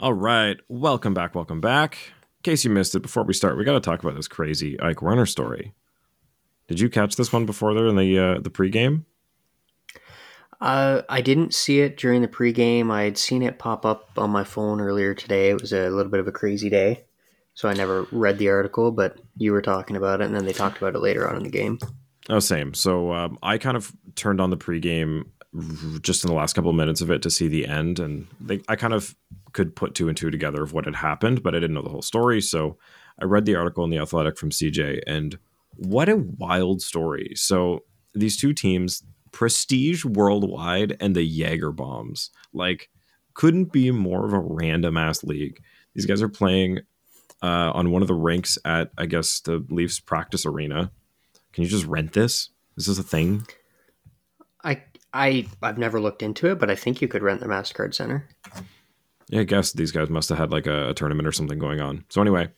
All right, welcome back, welcome back. In case you missed it, before we start, we got to talk about this crazy Ike Runner story. Did you catch this one before there in the uh, the pregame? Uh, I didn't see it during the pregame. I had seen it pop up on my phone earlier today. It was a little bit of a crazy day, so I never read the article. But you were talking about it, and then they talked about it later on in the game. Oh, same. So um, I kind of turned on the pregame just in the last couple of minutes of it to see the end, and they, I kind of could put two and two together of what had happened, but I didn't know the whole story. So I read the article in the Athletic from CJ, and what a wild story. So these two teams, Prestige Worldwide and the Jaeger Bombs, like couldn't be more of a random ass league. These guys are playing uh, on one of the rinks at, I guess, the Leafs practice arena. Can you just rent this? Is this a thing? I I I've never looked into it, but I think you could rent the Mastercard Center. Yeah, I guess these guys must have had like a, a tournament or something going on. So anyway,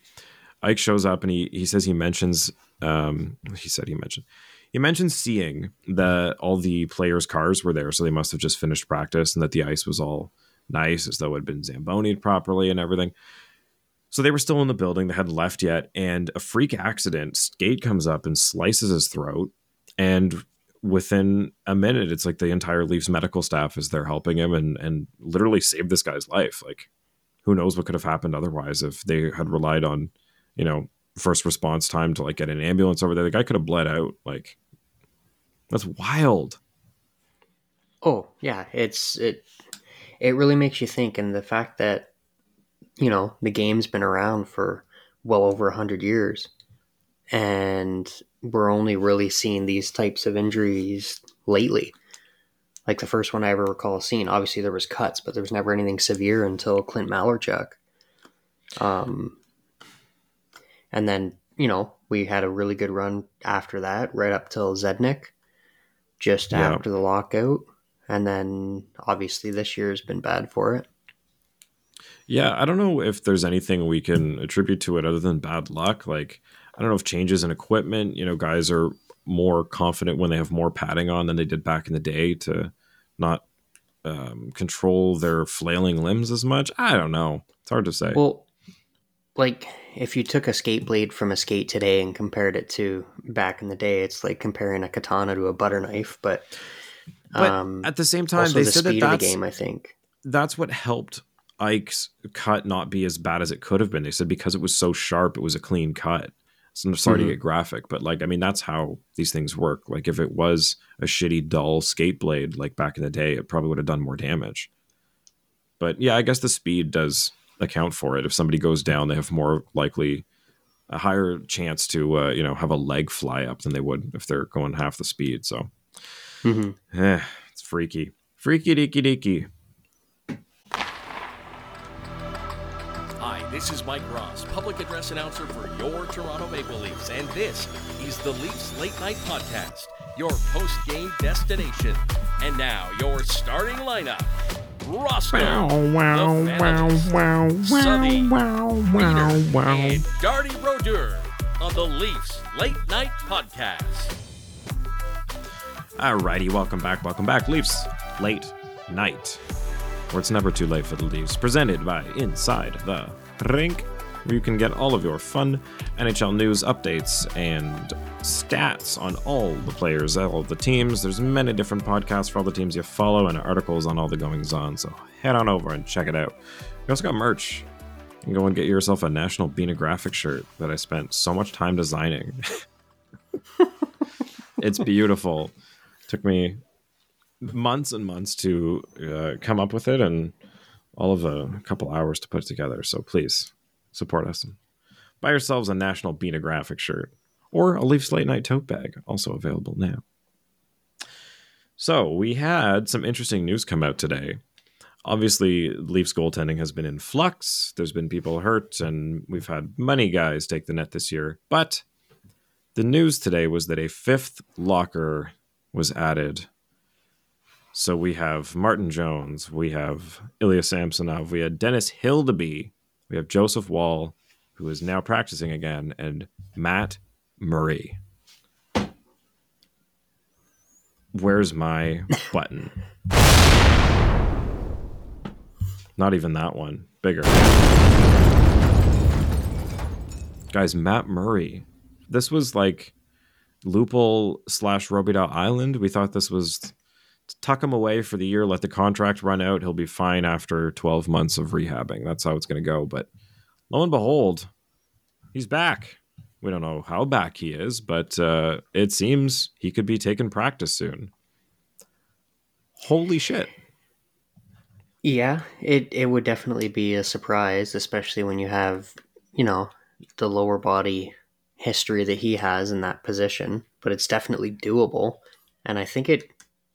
Ike shows up and he he says he mentions um he said he mentioned he mentions seeing that all the players' cars were there, so they must have just finished practice and that the ice was all nice as though it had been zambonied properly and everything. So they were still in the building, they hadn't left yet, and a freak accident, Skate comes up and slices his throat. And within a minute, it's like the entire Leafs medical staff is there helping him and and literally saved this guy's life. Like who knows what could have happened otherwise if they had relied on, you know, first response time to like get an ambulance over there. The guy could have bled out. Like that's wild. Oh yeah, it's it. It really makes you think, and the fact that you know the game's been around for well over a hundred years, and we're only really seeing these types of injuries lately. Like the first one I ever recall seeing, obviously there was cuts, but there was never anything severe until Clint Malarchuk. Um, and then you know we had a really good run after that, right up till Zednik, just Yeah. after the lockout, and then obviously this year has been bad for it. Yeah, I don't know if there's anything we can attribute to it other than bad luck. Like, I don't know if changes in equipment, you know, guys are more confident when they have more padding on than they did back in the day to not um, control their flailing limbs as much. I don't know. It's hard to say. Well, like if you took a skate blade from a skate today and compared it to back in the day, it's like comparing a katana to a butter knife. But, but um, at the same time, they the said that speed of the that's, game, I think. that's what helped Ike's cut not be as bad as it could have been. They said because it was so sharp, it was a clean cut. So I'm sorry Mhm. to get graphic, but like I mean that's how these things work. Like if it was a shitty dull skate blade like back in the day, it probably would have done more damage. But yeah, I guess the speed does account for it. If somebody goes down, they have more likely a higher chance to uh, you know have a leg fly up than they would if they're going half the speed. So hmm eh, it's freaky, freaky deaky deaky. This is Mike Ross, public address announcer for your Toronto Maple Leafs, and this is the Leafs Late Night Podcast, your post game destination. And now, your starting lineup Roscoe, the Fanalyst, Southey, Reader, wow, and Darty Brodeur on the Leafs Late Night Podcast. Alrighty, welcome back, welcome back. Leafs Late Night, where it's never too late for the Leafs, presented by Inside the Rink, where you can get all of your fun NHL news, updates, and stats on all the players, all of the teams. There's many different podcasts for all the teams you follow and articles on all the goings on, so head on over and check it out. We also got merch. You can go and get yourself a National Bean graphic shirt that I spent so much time designing. it's beautiful took me months and months to uh, come up with it and all of a, couple hours to put together. So please support us buy yourselves a national beat a graphic shirt or a leafs late night tote bag also available now. So we had some interesting news come out today. Obviously leafs goaltending has been in flux. There's been people hurt and we've had many guys take the net this year. But the news today was that a fifth locker was added. So we have Martin Jones, we have Ilya Samsonov, we had Dennis Hildeby, we have Joseph Woll, who is now practicing again, and Matt Murray. Where's my button? Not even that one. Bigger. Guys, Matt Murray. This was like Loophole slash Robidas Island. We thought this was tuck him away for the year, let the contract run out. He'll be fine after 12 months of rehabbing. That's how it's going to go. But lo and behold, he's back. We don't know how back he is, but uh, it seems he could be taking practice soon. Holy shit. Yeah, it, it would definitely be a surprise, especially when you have, you know, the lower body history that he has in that position. But it's definitely doable. And I think it,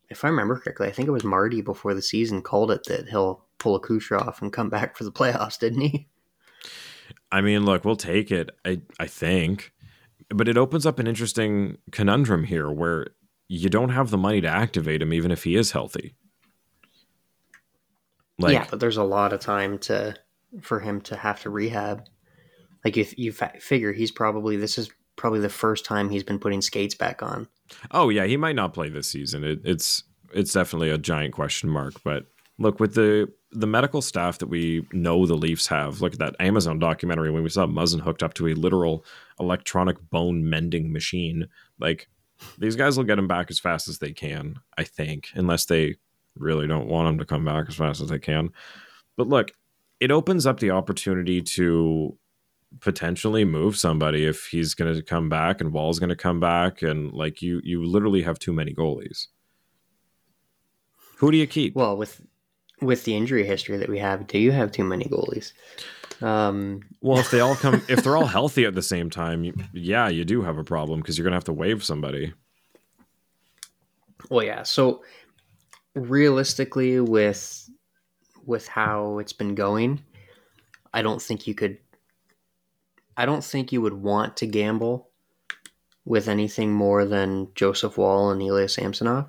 if I remember correctly, I think it was Marty before the season called it that he'll pull a Kucherov and come back for the playoffs, didn't he? I mean, look, we'll take it. I I think, but it opens up an interesting conundrum here where you don't have the money to activate him, even if he is healthy. Like, yeah, but there's a lot of time to for him to have to rehab. Like you, you figure he's probably this is probably the first time he's been putting skates back on. Oh yeah, he might not play this season. It, it's it's definitely a giant question mark. But look, with the the medical staff that we know the Leafs have, look at that Amazon documentary when we saw Muzzin hooked up to a literal electronic bone mending machine. Like these guys will get him back as fast as they can, I think, unless they really don't want him to come back as fast as they can. But look, it opens up the opportunity to potentially move somebody if he's going to come back and Woll's going to come back and like you you literally have too many goalies. Who do you keep? Well, with with the injury history that we have, do you have too many goalies? Um, well, if they all come, if they're all healthy at the same time, you, yeah, you do have a problem because you're gonna have to waive somebody. Well, yeah. So realistically, with with how it's been going, I don't think you could. I don't think you would want to gamble with anything more than Joseph Woll and Ilya Samsonov.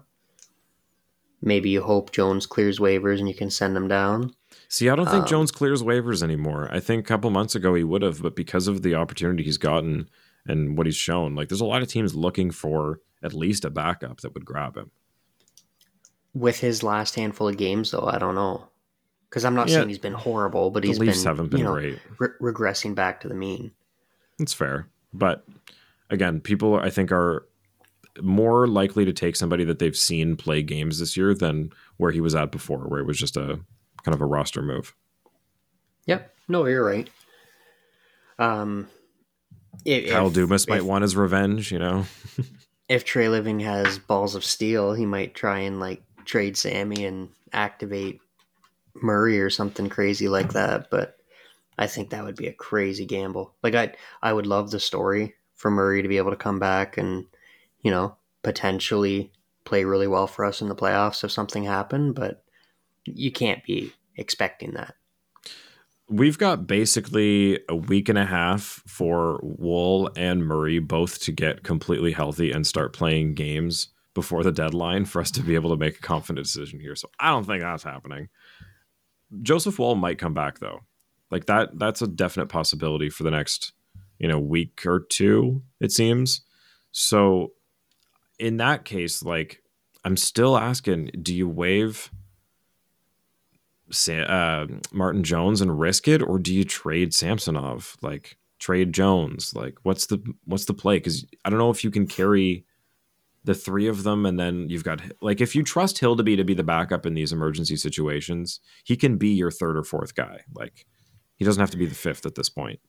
Maybe you hope Jones clears waivers and you can send them down. See, I don't think um, Jones clears waivers anymore. I think a couple months ago he would have, but because of the opportunity he's gotten and what he's shown, like there's a lot of teams looking for at least a backup that would grab him. With his last handful of games, though, I don't know. Because I'm not yeah, saying he's been horrible, but he's been, haven't been you know, great. Re- regressing back to the mean. It's fair, but again, people I think are more likely to take somebody that they've seen play games this year than where he was at before, where it was just a kind of a roster move. Yep. No, you're right. Um, if, Kyle Dubas if, might want his revenge, you know. if Treliving has balls of steel, he might try and like trade Sammy and activate Murray or something crazy like that. But I think that would be a crazy gamble. Like I, I would love the story for Murray to be able to come back and you know, potentially play really well for us in the playoffs if something happened, but you can't be expecting that. We've got basically a week and a half for Woll and Murray both to get completely healthy and start playing games before the deadline for us to be able to make a confident decision here. So I don't think that's happening. Joseph Woll might come back though. Like that that's a definite possibility for the next, you know, week or two, it seems. So in that case, like I'm still asking, do you waive uh, Martin Jones and risk it, or do you trade Samsonov? Like trade Jones? Like what's the what's the play? Because I don't know if you can carry the three of them, and then you've got like if you trust Hildeby to be the backup in these emergency situations, he can be your third or fourth guy. Like he doesn't have to be the fifth at this point.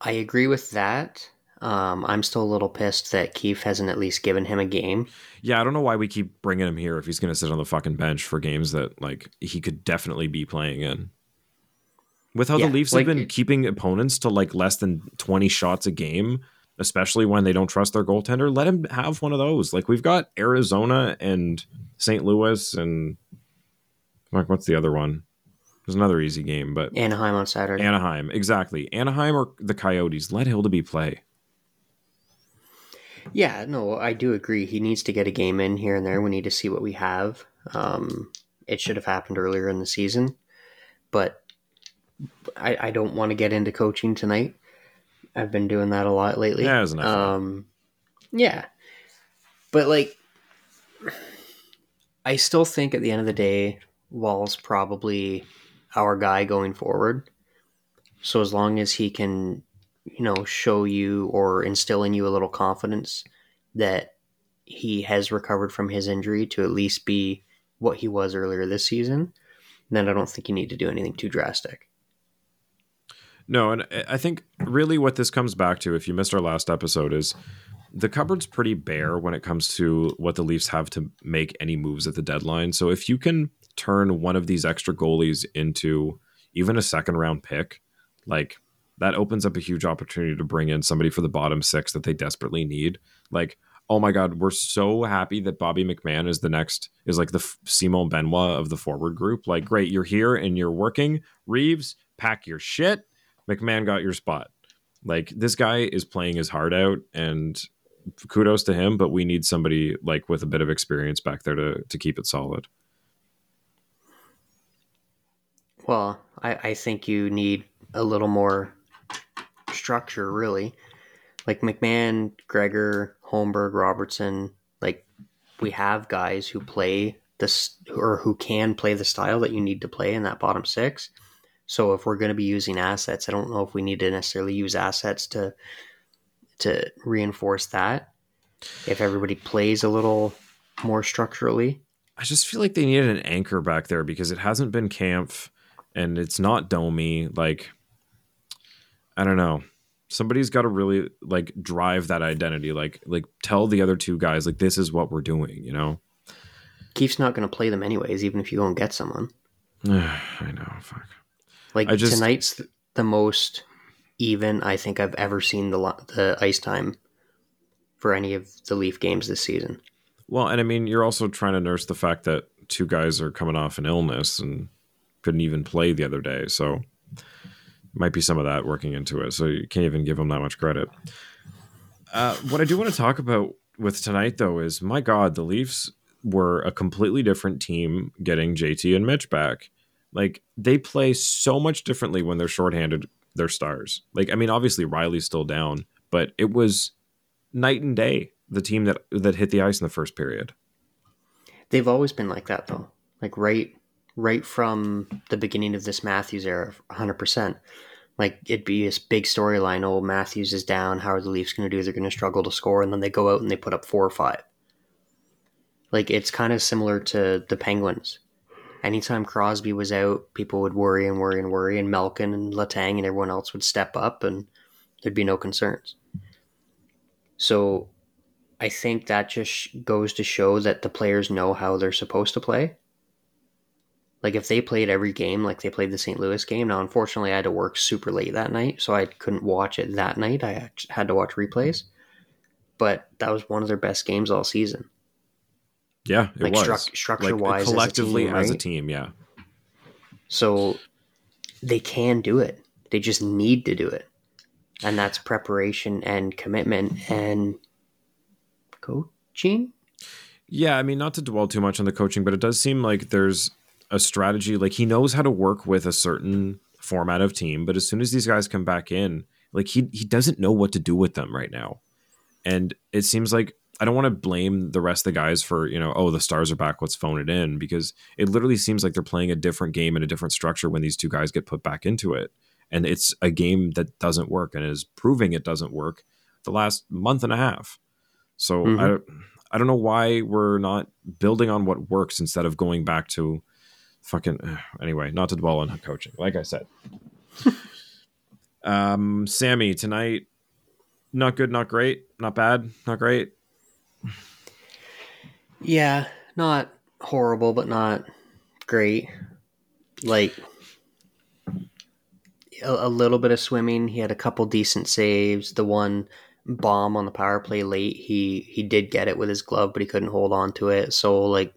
I agree with that. Um, I'm still a little pissed that Keefe hasn't at least given him a game. Yeah, I don't know why we keep bringing him here if he's going to sit on the fucking bench for games that like he could definitely be playing in. With how yeah, the Leafs like, have been keeping opponents to like less than 20 shots a game, especially when they don't trust their goaltender, let him have one of those. Like we've got Arizona and St. Louis and like what's the other one? There's another easy game, but Anaheim on Saturday. Anaheim, exactly. Anaheim or the Coyotes. Let Hildeby play. Yeah, no, I do agree. He needs to get a game in here and there. We need to see what we have. Um, it should have happened earlier in the season, but I, I don't want to get into coaching tonight. I've been doing that a lot lately. Yeah, enough. Um, yeah, but like, I still think at the end of the day, Woll's probably our guy going forward. So as long as he can, you know, show you or instill in you a little confidence that he has recovered from his injury to at least be what he was earlier this season, then I don't think you need to do anything too drastic. No, and I think really what this comes back to, if you missed our last episode, is the cupboard's pretty bare when it comes to what the Leafs have to make any moves at the deadline. So if you can turn one of these extra goalies into even a second round pick, like that opens up a huge opportunity to bring in somebody for the bottom six that they desperately need. Like, oh my God, we're so happy that Bobby McMann is the next, is like the Simon Benoit of the forward group. Like, great, you're here and you're working. Reaves, pack your shit McMann got your spot. Like this guy is playing his heart out and kudos to him, but we need somebody like with a bit of experience back there to to keep it solid. Well, I, I think you need a little more structure, really. Like McMann, Gregor, Holmberg, Robertson, like we have guys who play this or who can play the style that you need to play in that bottom six. So if we're going to be using assets, I don't know if we need to necessarily use assets to to reinforce that. If everybody plays a little more structurally, I just feel like they needed an anchor back there because it hasn't been Kampf and it's not Domi. Like, I don't know. Somebody's got to really like drive that identity. Like, like tell the other two guys like this is what we're doing. You know, Keefe's not going to play them anyways, even if you go and get someone. I know. Fuck. Like just, tonight's the most even I think I've ever seen the the ice time for any of the Leaf games this season. Well, and I mean, you're also trying to nurse the fact that two guys are coming off an illness and couldn't even play the other day, so might be some of that working into it. So you can't even give them that much credit. Uh, what I do want to talk about with tonight, though, is my God, the Leafs were a completely different team getting JT and Mitch back. Like they play so much differently when they're shorthanded. Their stars. Like I mean, obviously Rielly's still down, but it was night and day. The team that that hit the ice in the first period. They've always been like that, though. Like right, right from the beginning of this Matthews era, hundred percent. Like it'd be this big storyline. Oh, Matthews is down. How are the Leafs going to do? They're going to struggle to score, and then they go out and they put up four or five. Like it's kind of similar to the Penguins anytime Crosby was out, people would worry and worry and worry, and Malkin and Letang and everyone else would step up, and there'd be no concerns. So, I think that just goes to show that the players know how they're supposed to play. Like if they played every game like they played the St. Louis game. Now, unfortunately, I had to work super late that night, so I couldn't watch it that night. I had to watch replays, but that was one of their best games all season. Yeah, it like was stru- structure like, wise, collectively as a, team, right? as a team. Yeah. So they can do it. They just need to do it, and that's preparation and commitment and coaching. Yeah, I mean, not to dwell too much on the coaching, but it does seem like there's a strategy. Like he knows how to work with a certain format of team, but as soon as these guys come back in, like he he doesn't know what to do with them right now, and it seems like I don't want to blame the rest of the guys for, you know, oh, the stars are back, let's phone it in because it literally seems like they're playing a different game and a different structure when these two guys get put back into it. And it's a game that doesn't work and is proving it doesn't work the last month and a half. So mm-hmm. I, I don't know why we're not building on what works instead of going back to fucking anyway, not to dwell on coaching. Like I said. um Sammy, tonight not good, not great, not bad, not great. Yeah, not horrible, but not great. Like a, a, little bit of swimming. He had a couple decent saves. The one bomb on the power play late, he he did get it with his glove, but he couldn't hold on to it. So like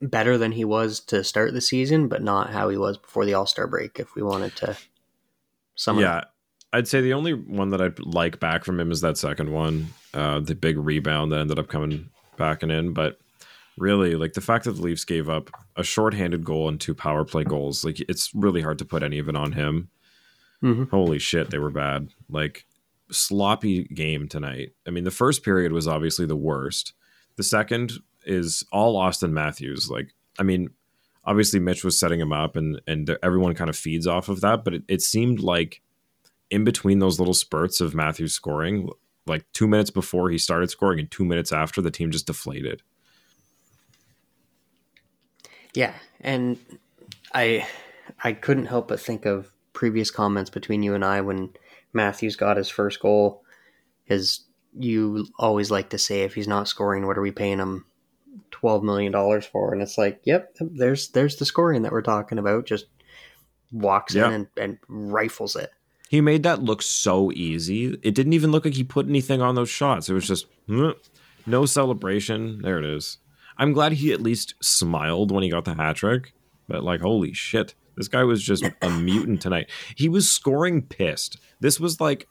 better than he was to start the season, but not how he was before the All Star break. If we wanted to sum yeah. I'd say the only one that I'd like back from him is that second one, uh, the big rebound that ended up coming back and in. But really, like the fact that the Leafs gave up a shorthanded goal and two power play goals, like it's really hard to put any of it on him. Mm-hmm. Holy shit, they were bad. Like sloppy game tonight. I mean, the first period was obviously the worst. The second is all Austin Matthews. Like, I mean, obviously Mitch was setting him up, and and everyone kind of feeds off of that. But it, it seemed like in between those little spurts of Matthews scoring, like two minutes before he started scoring and two minutes after, the team just deflated. Yeah, and I I couldn't help but think of previous comments between you and I when Matthews got his first goal. His you always like to say if he's not scoring, what are we paying him twelve million dollars for? And it's like, yep, there's there's the scoring that we're talking about. Just walks in and, and rifles it. He made that look so easy. It didn't even look like he put anything on those shots. It was just no celebration. There it is. I'm glad he at least smiled when he got the hat trick. But like, holy shit, this guy was just a mutant tonight. He was scoring pissed. This was like,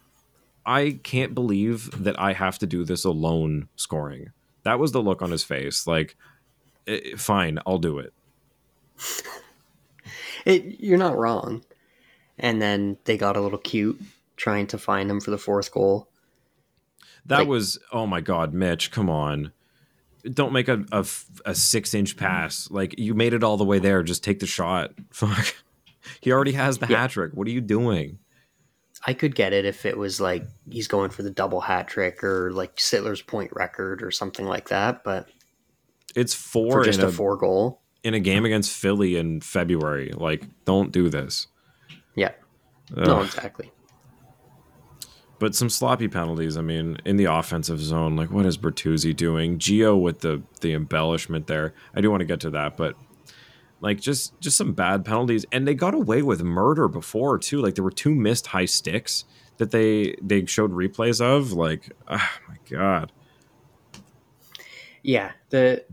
I can't believe that I have to do this alone scoring. That was the look on his face. Like, eh, fine, I'll do it. it you're not wrong. And then they got a little cute trying to find him for the fourth goal. That like, was oh my god, Mitch, come on. Don't make a, a, a six inch pass. Like you made it all the way there. Just take the shot. Fuck. He already has the yeah. hat trick. What are you doing? I could get it if it was like he's going for the double hat trick or like Sittler's point record or something like that, but it's four just a, a four goal in a game against Philly in February. Like, don't do this. Yeah. Ugh. No, exactly. But some sloppy penalties. I mean, in the offensive zone, like what is Bertuzzi doing? Geo with the the embellishment there. I do want to get to that, but like just just some bad penalties, and they got away with murder before too. Like there were two missed high sticks that they they showed replays of. Like, oh my god. Yeah, the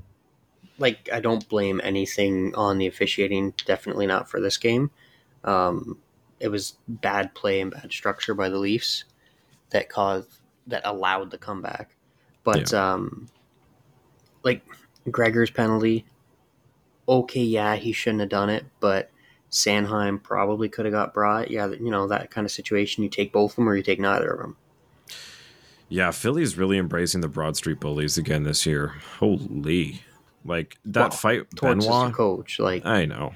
like I don't blame anything on the officiating. Definitely not for this game. Um, it was bad play and bad structure by the Leafs that caused that allowed the comeback. But yeah. um, like Gregor's penalty, okay, yeah, he shouldn't have done it, but Sanheim probably could have got brought. Yeah, you know that kind of situation. You take both of them, or you take neither of them. Yeah, Philly's really embracing the Broad Street Bullies again this year. Holy, like that well, fight, Benoit coach. Like I know,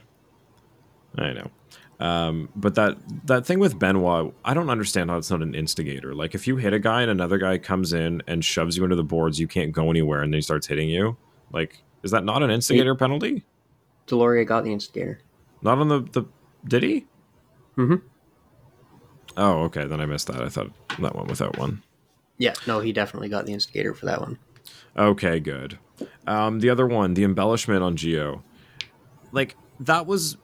I know. Um, but that that thing with Benoit, I don't understand how it's not an instigator. Like if you hit a guy and another guy comes in and shoves you into the boards, you can't go anywhere, and then he starts hitting you. Like, is that not an instigator he, penalty? Deslauriers got the instigator. Not on the the did he? Mm-hmm. Oh, okay. Then I missed that. I thought that one without one. Yeah, no, he definitely got the instigator for that one. Okay, good. Um, the other one, the embellishment on Geo, like that was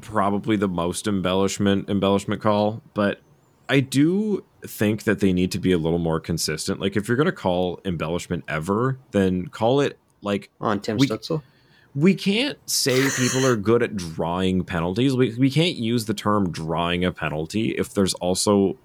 probably the most embellishment embellishment call, but I do think that they need to be a little more consistent. Like if you're going to call embellishment ever, then call it like on Tim we, Stützle. We can't say people are good at drawing penalties. We we can't use the term drawing a penalty if there's also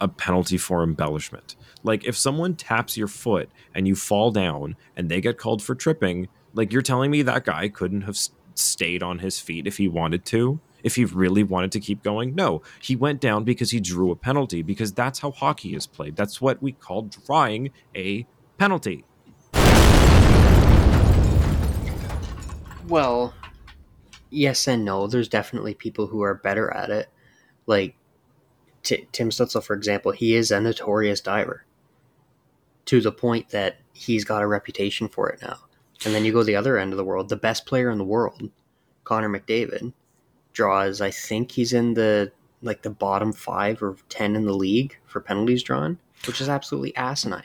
a penalty for embellishment. Like if someone taps your foot and you fall down and they get called for tripping, like you're telling me that guy couldn't have stayed on his feet if he wanted to, if he really wanted to keep going. No, he went down because he drew a penalty, because that's how hockey is played. That's what we call drawing a penalty. Well, yes and no. There's definitely people who are better at it. Like T- Tim Stützle, for example, he is a notorious diver to the point that he's got a reputation for it now. And then you go the other end of the world. The best player in the world, Connor McDavid, draws. I think he's in the like the bottom five or ten in the league for penalties drawn, which is absolutely asinine.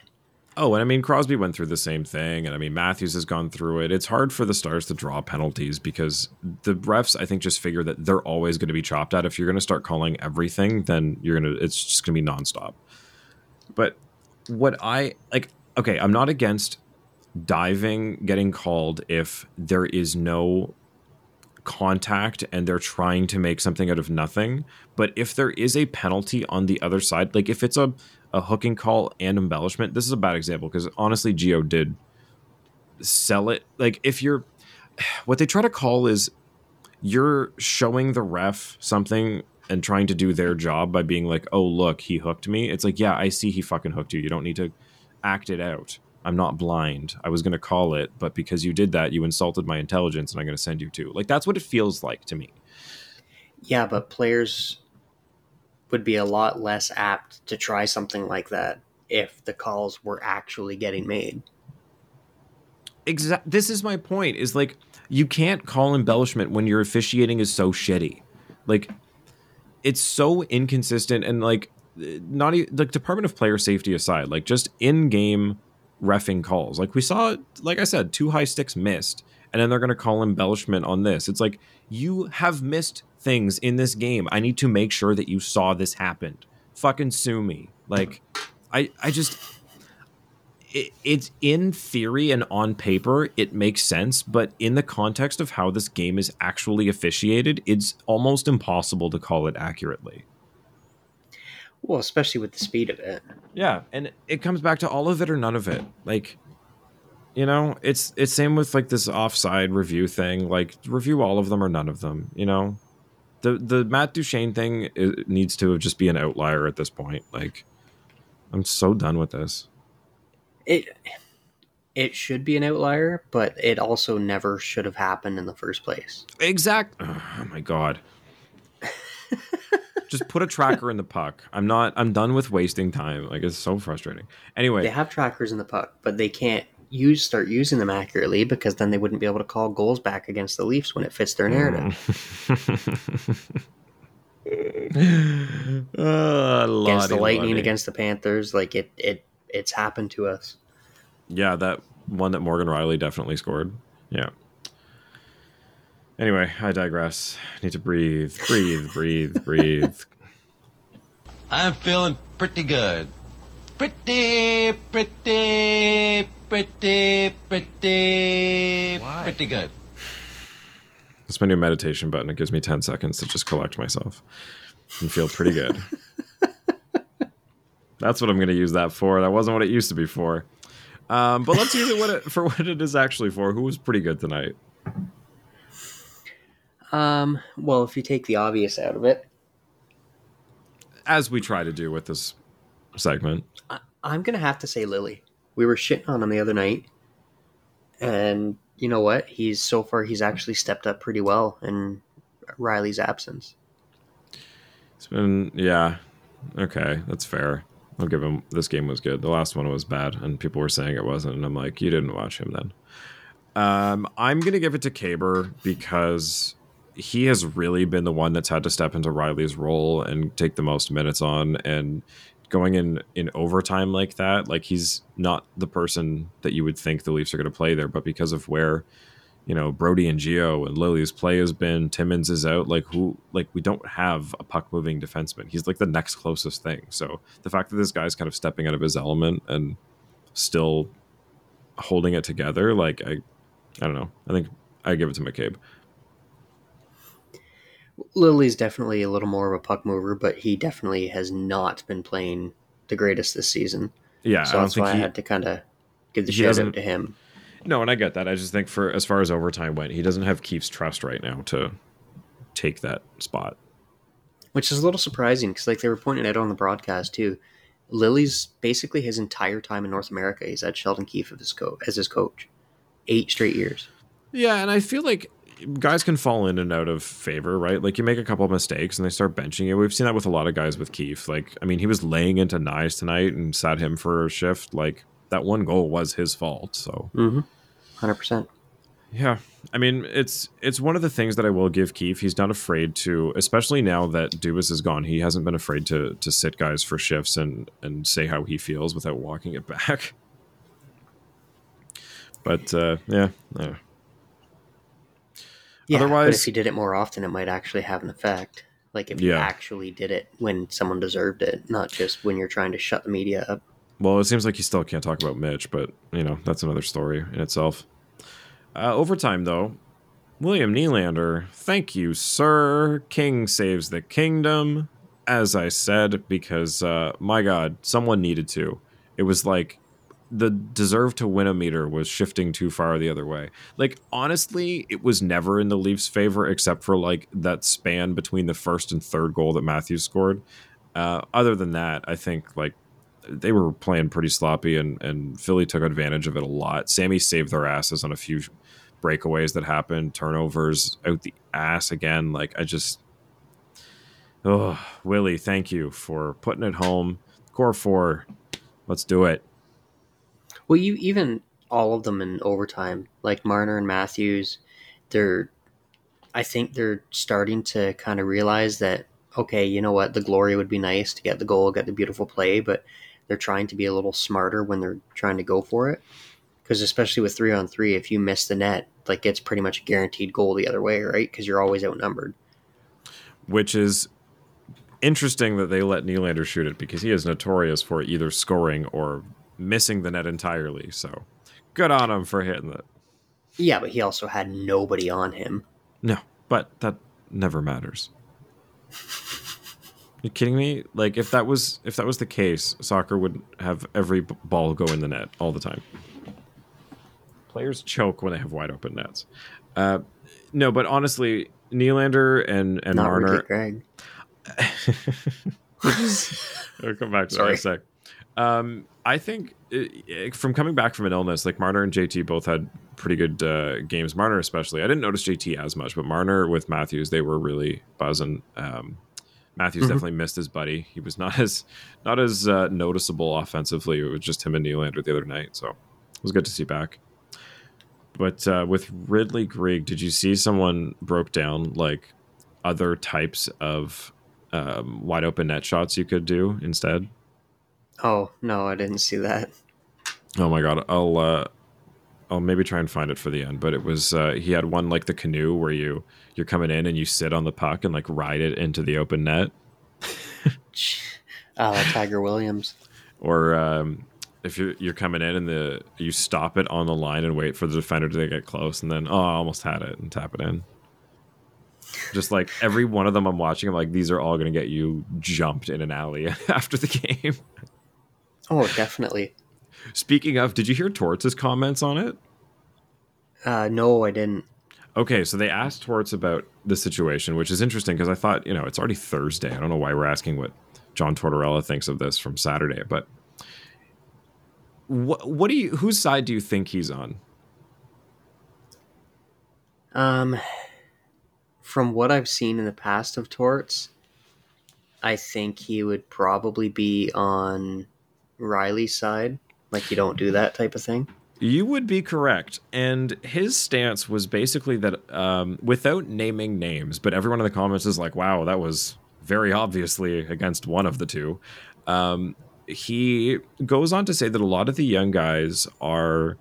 Oh, and I mean Crosby went through the same thing, and I mean Matthews has gone through it. It's hard for the Stars to draw penalties because the refs, I think, just figure that they're always going to be chopped at. If you're going to start calling everything, then you're gonna it's just going to be nonstop. But what I like, okay, I'm not against diving getting called if there is no contact and they're trying to make something out of nothing. But if there is a penalty on the other side, like if it's a, a hooking call and embellishment, this is a bad example because honestly, Gio did sell it. Like if you're, what they try to call is you're showing the ref something and trying to do their job by being like, oh, look, he hooked me. It's like, yeah, I see he fucking hooked you. You don't need to act it out. I'm not blind. I was going to call it, but because you did that, you insulted my intelligence and I'm going to send you to. Like that's what it feels like to me. Yeah, but players would be a lot less apt to try something like that if the calls were actually getting made. Exact. This is my point. Is like you can't call embellishment when your officiating is so shitty. Like it's so inconsistent and like not even like Department of Player Safety aside, like just in-game refing calls. Like we saw, like I said, two high sticks missed, and then they're going to call embellishment on this. It's like you have missed things in this game. I need to make sure that you saw this happened. Fucking sue me. Like I, I just it, it's in theory and on paper it makes sense but in the context of how this game is actually officiated it's almost impossible to call it accurately well especially with the speed of it yeah and it comes back to all of it or none of it like you know it's it's same with like this offside review thing like review all of them or none of them you know the the matt duchene thing needs to just be an outlier at this point like i'm so done with this it it should be an outlier, but it also never should have happened in the first place. Exact. Oh my god. Just put a tracker in the puck. I'm not. I'm done with wasting time. Like it's so frustrating. Anyway, they have trackers in the puck, but they can't use start using them accurately because then they wouldn't be able to call goals back against the Leafs when it fits their narrative. uh, against the Lightning, against the Panthers, like it, it, it's happened to us. Yeah, that one that Morgan Rielly definitely scored. Yeah. Anyway, I digress. Need to breathe, breathe, breathe, breathe. I'm feeling pretty good. Pretty, pretty, pretty, pretty, Why? pretty good. It's my new meditation button. It gives me 10 seconds to just collect myself and feel pretty good. That's what I'm going to use that for. That wasn't what it used to be for. Um, but let's use it, what it for what it is actually for. Who was pretty good tonight? Um, well, if you take the obvious out of it, as we try to do with this segment, I, I'm gonna have to say Lily. We were shitting on him the other night, and you know what? He's so far he's actually stepped up pretty well in Rielly's absence. It's been yeah, okay, that's fair. I'll give him. This game was good. The last one was bad, and people were saying it wasn't. And I'm like, you didn't watch him then. Um, I'm gonna give it to Kaber because he has really been the one that's had to step into Rielly's role and take the most minutes on. And going in in overtime like that, like he's not the person that you would think the Leafs are going to play there. But because of where you know Brodie and Geo and Lily's play has been. Timmins is out. Like who? Like we don't have a puck moving defenseman. He's like the next closest thing. So the fact that this guy's kind of stepping out of his element and still holding it together, like I, I don't know. I think I give it to McCabe. Lily's definitely a little more of a puck mover, but he definitely has not been playing the greatest this season. Yeah, so that's why he, I had to kind of give the shout out to him. No, and I get that. I just think for as far as overtime went, he doesn't have Keefe's trust right now to take that spot. Which is a little surprising because, like they were pointing out on the broadcast too, Lily's basically his entire time in North America. He's had Sheldon Keefe as his, co- as his coach, eight straight years. Yeah, and I feel like guys can fall in and out of favor, right? Like you make a couple of mistakes and they start benching you. We've seen that with a lot of guys with Keefe. Like, I mean, he was laying into Knies tonight and sat him for a shift. Like that one goal was his fault. So. Mm-hmm hundred percent. Yeah, I mean it's it's one of the things that I will give Keefe. He's not afraid to, especially now that Dubas is gone. He hasn't been afraid to to sit guys for shifts and and say how he feels without walking it back. But uh, yeah, uh. Yeah. Otherwise, but if he did it more often, it might actually have an effect. Like if yeah. you actually did it when someone deserved it, not just when you're trying to shut the media up. Well, it seems like you still can't talk about Mitch, but you know that's another story in itself. Uh, overtime, though, William Nylander, thank you, sir. King saves the kingdom, as I said, because uh, my God, someone needed to. It was like the deserve to win a meter was shifting too far the other way. Like honestly, it was never in the Leafs' favor except for like that span between the first and third goal that Matthews scored. Uh, other than that, I think like they were playing pretty sloppy, and and Philly took advantage of it a lot. Sammy saved their asses on a few breakaways that happened, turnovers out the ass again. Like I just, oh Willie, thank you for putting it home. Core four, let's do it. Well, you even all of them in overtime, like Marner and Matthews, they're. I think they're starting to kind of realize that okay, you know what, the glory would be nice to get the goal, get the beautiful play, but they're trying to be a little smarter when they're trying to go for it. Because especially with three on three, if you miss the net, like it's pretty much a guaranteed goal the other way, right? Because you're always outnumbered. Which is interesting that they let Nylander shoot it because he is notorious for either scoring or missing the net entirely. So good on him for hitting it. Yeah, but he also had nobody on him. No, but that never matters. You kidding me? Like if that was if that was the case, soccer would have every ball go in the net all the time. Players choke when they have wide open nets. Uh, no, but honestly, Nylander and and Not Marner. Greig. I'll come back to Sorry. that in a sec. Um, I think uh, from coming back from an illness, like Marner and JT both had pretty good uh, games. Marner especially. I didn't notice JT as much, but Marner with Matthews, they were really buzzing. Um, Matthews Mhm. definitely missed his buddy. He was not as not as uh, noticeable offensively. It was just him and Nylander the other night, so it was good to see back. But uh, with Ridly Greig, did you see someone broke down like other types of um, wide open net shots you could do instead? Oh no, I didn't see that. Oh my god, I'll uh, I'll maybe try and find it for the end. But it was uh, he had one like the canoe where you you're coming in and you sit on the puck and like ride it into the open net, Uh, Tiger Williams. or um, if you're you're coming in and the you stop it on the line and wait for the defender to get close, and then oh, I almost had it and tap it in. Just like every one of them I'm watching, I'm like, these are all going to get you jumped in an alley after the game. Oh, definitely. Speaking of, did you hear Torts' comments on it? Uh, no, I didn't. Okay, so they asked Torts about the situation, which is interesting because I thought, you know, it's already Thursday. I don't know why we're asking what John Tortorella thinks of this from Saturday, but what what do you whose side do you think he's on? Um, from what I've seen in the past of Torts, I think he would probably be on Rielly's side. Like you don't do that type of thing. You would be correct. And his stance was basically that um, without naming names, but everyone in the comments is like, wow, that was very obviously against one of the two. Um, he goes on to say that a lot of the young guys are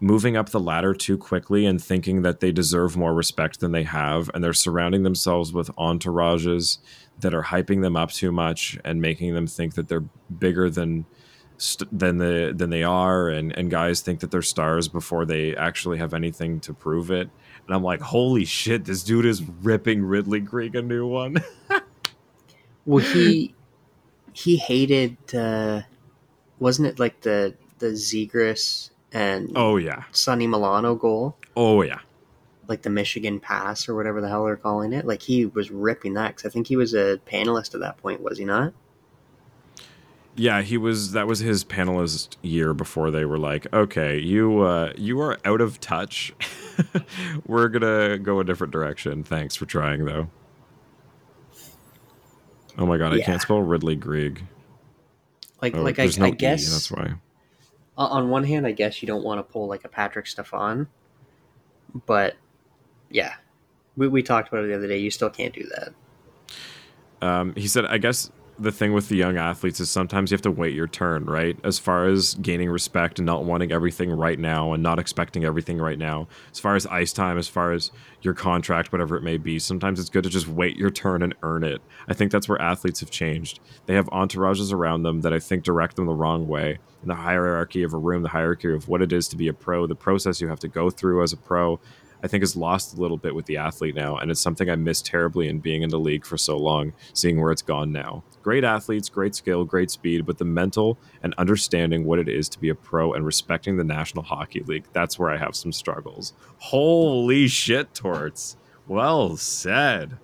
moving up the ladder too quickly and thinking that they deserve more respect than they have. And they're surrounding themselves with entourages that are hyping them up too much and making them think that they're bigger than st- than the than they are and and guys think that they're stars before they actually have anything to prove it and i'm like holy shit this dude is ripping ridly Greig a new one Well, he he hated. Uh, wasn't it like the the Zegras and oh yeah Sonny Milano goal? oh yeah like the Michigan Pass or whatever the hell they're calling it. Like he was ripping that because I think he was a panelist at that point, was he not? Yeah he was that was his panelist year before they were like okay you uh you are out of touch we're gonna go a different direction thanks for trying though oh my god i can't spell ridly Greig. Like, Oh, like I, no I E, guess that's why on one hand, I guess you don't want to pull like a Patrick Stefan, but yeah, we we talked about it the other day. You still can't do that. um, he said, I guess the thing with the young athletes is sometimes you have to wait your turn, right? As far as gaining respect and not wanting everything right now and not expecting everything right now. As far as ice time, as far as your contract, whatever it may be, sometimes it's good to just wait your turn and earn it. I think that's where athletes have changed. They have entourages around them that I think direct them the wrong way. In the hierarchy of a room, the hierarchy of what it is to be a pro, the process you have to go through as a pro, I think is lost a little bit with the athlete now, and it's something I miss terribly in being in the league for so long, seeing where it's gone now. Great athletes, great skill, great speed, but the mental and understanding what it is to be a pro and respecting the National Hockey League, that's where I have some struggles. Holy shit, Torts. Well said.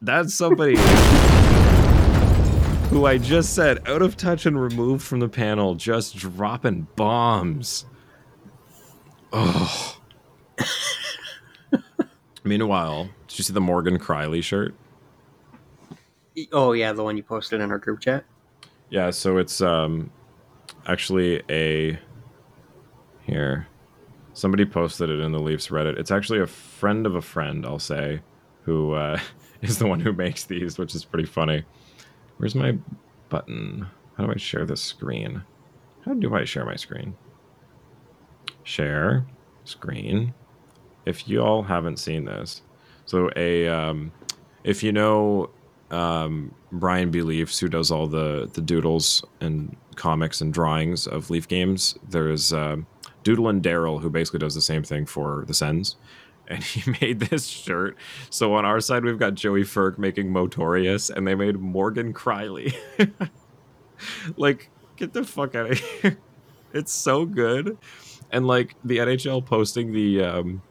That's somebody who I just said out of touch and removed from the panel, just dropping bombs. Oh. Meanwhile, did you see the Morgan Criley shirt? Oh yeah, the one you posted in our group chat. Yeah, so it's um actually a here. Somebody posted it in the Leafs Reddit. It's actually a friend of a friend, I'll say, who uh, is the one who makes these, which is pretty funny. Where's my button? How do I share this screen? How do I share my screen? Share screen. If you all haven't seen this, so a um, if you know um, Brian B. Leafs, who does all the the doodles and comics and drawings of Leaf games, there's uh, Doodle and Daryl, who basically does the same thing for the Sens. And he made this shirt. So on our side, we've got Joey Ferg making Motorius, and they made Morgan Criley. like, get the fuck out of here. It's so good. And like the NHL posting the um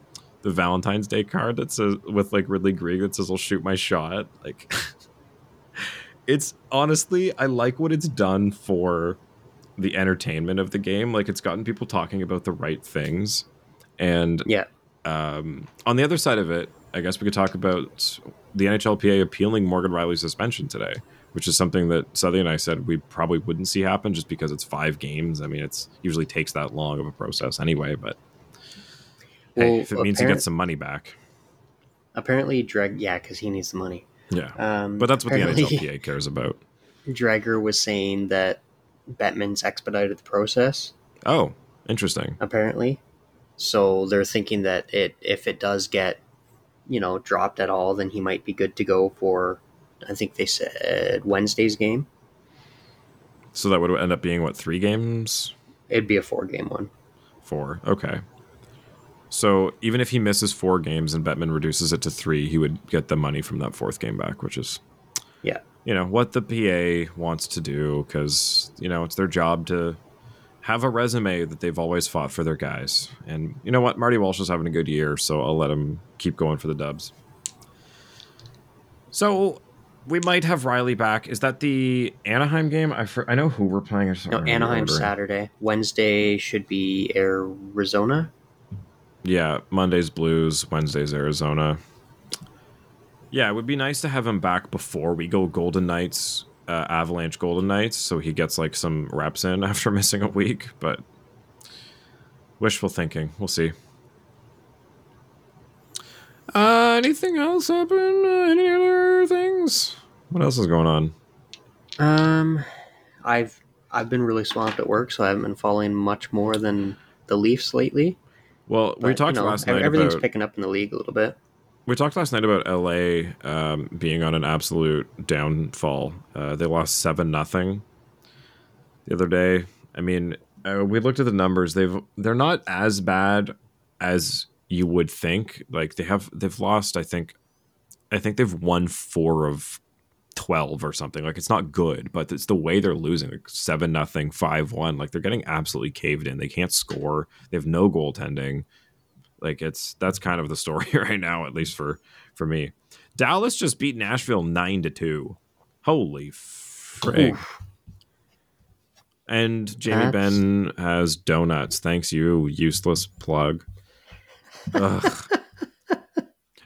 the Valentine's Day card that says with like Ridly Greig that says I'll shoot my shot. Like it's honestly I like what it's done for the entertainment of the game. Like it's gotten people talking about the right things. And Yeah. um, on the other side of it, I guess we could talk about the NHLPA appealing Morgan Rielly's suspension today, which is something that Southey and I said we probably wouldn't see happen just because it's five games. I mean, it's usually takes that long of a process anyway. But hey, if it means he gets some money back, Apparently, Dreg. Yeah, because he needs the money. yeah. Um, but that's what the NHLPA cares about. Dreger was saying that Bettman's expedited the process. Oh, interesting. Apparently, so they're thinking that it if it does get, you know, dropped at all, then he might be good to go for. I think they said Wednesday's game. So that would end up being what three games? It'd be a four game one. Four. Okay. So even if he misses four games and Bettman reduces it to three, he would get the money from that fourth game back, which is Yeah. you know what the PA wants to do because you know it's their job to have a resume that they've always fought for their guys. And you know what, Marty Walsh is having a good year, so I'll let him keep going for the Dubs. So we might have Rielly back. Is that the Anaheim game? I I know who we're playing. No, Anaheim. Saturday. Wednesday should be Arizona. Yeah, Monday's Blues, Wednesday's Arizona. Yeah, it would be nice to have him back before we go Golden Knights, uh, Avalanche Golden Knights, so he gets like some reps in after missing a week. But wishful thinking. We'll see. Uh, anything else happen? Uh, any other things? What else is going on? Um, I've I've been really swamped at work, so I haven't been following much more than the Leafs lately. Well, we talked you know, last night Everything's about picking up in the league a little bit. We talked last night about LA um, being on an absolute downfall. Uh, they lost seven nothing the other day. I mean, uh, we looked at the numbers. They've they're not as bad as you would think. Like they have they've lost. I think I think they've won four of twelve or something. Like it's not good, but it's the way they're losing. Like seven nothing, five one. Like they're getting absolutely caved in. They can't score. They have no goaltending like it's that's kind of the story right now at least for for me dallas just beat nashville 9 to 2 holy frig Oof. and jamie That's- ben has donuts thanks you useless plug Ugh.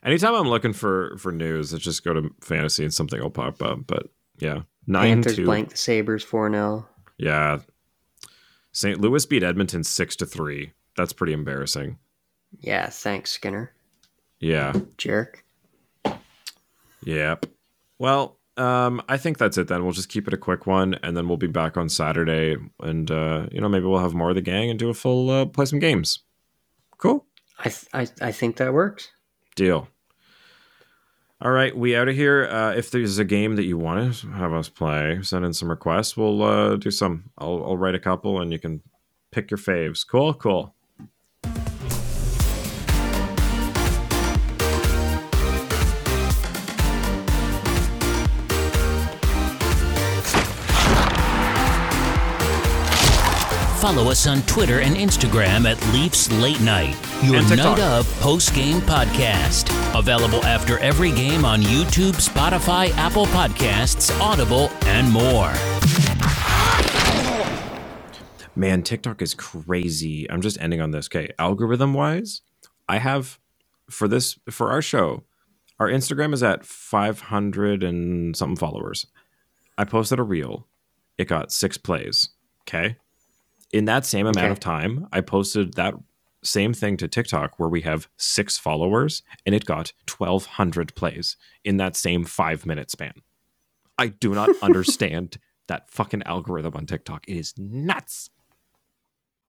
anytime i'm looking for for news let's just go to fantasy and something will pop up but yeah 9 Panthers 2 blank the Sabres four 0 yeah st louis beat edmonton 6 to 3 that's pretty embarrassing Yeah, thanks, Skinner. yeah Jerk. Yep. Well, um, I think that's it then. We'll just keep it a quick one, and then we'll be back on Saturday, and uh, you know maybe we'll have more of the gang and do a full uh, play some games. Cool I th- I I think that works. Deal. All right, we out of here. Uh, if there's a game that you want to have us play, send in some requests. We'll uh, do some. I'll, I'll write a couple, and you can pick your faves. Cool, cool. Follow us on Twitter and Instagram at Leafs Late Night, your night of post game podcast. Available after every game on YouTube, Spotify, Apple Podcasts, Audible, and more. Man, TikTok is crazy. I'm just ending on this. Okay, algorithm wise, I have for this for our show, our Instagram is at 500 and something followers. I posted a reel. It got 6 plays. Okay? In that same amount Okay. of time, I posted that same thing to TikTok where we have 6 followers and it got 1200 plays in that same 5 minute span. I do not understand that fucking algorithm on TikTok. It is nuts.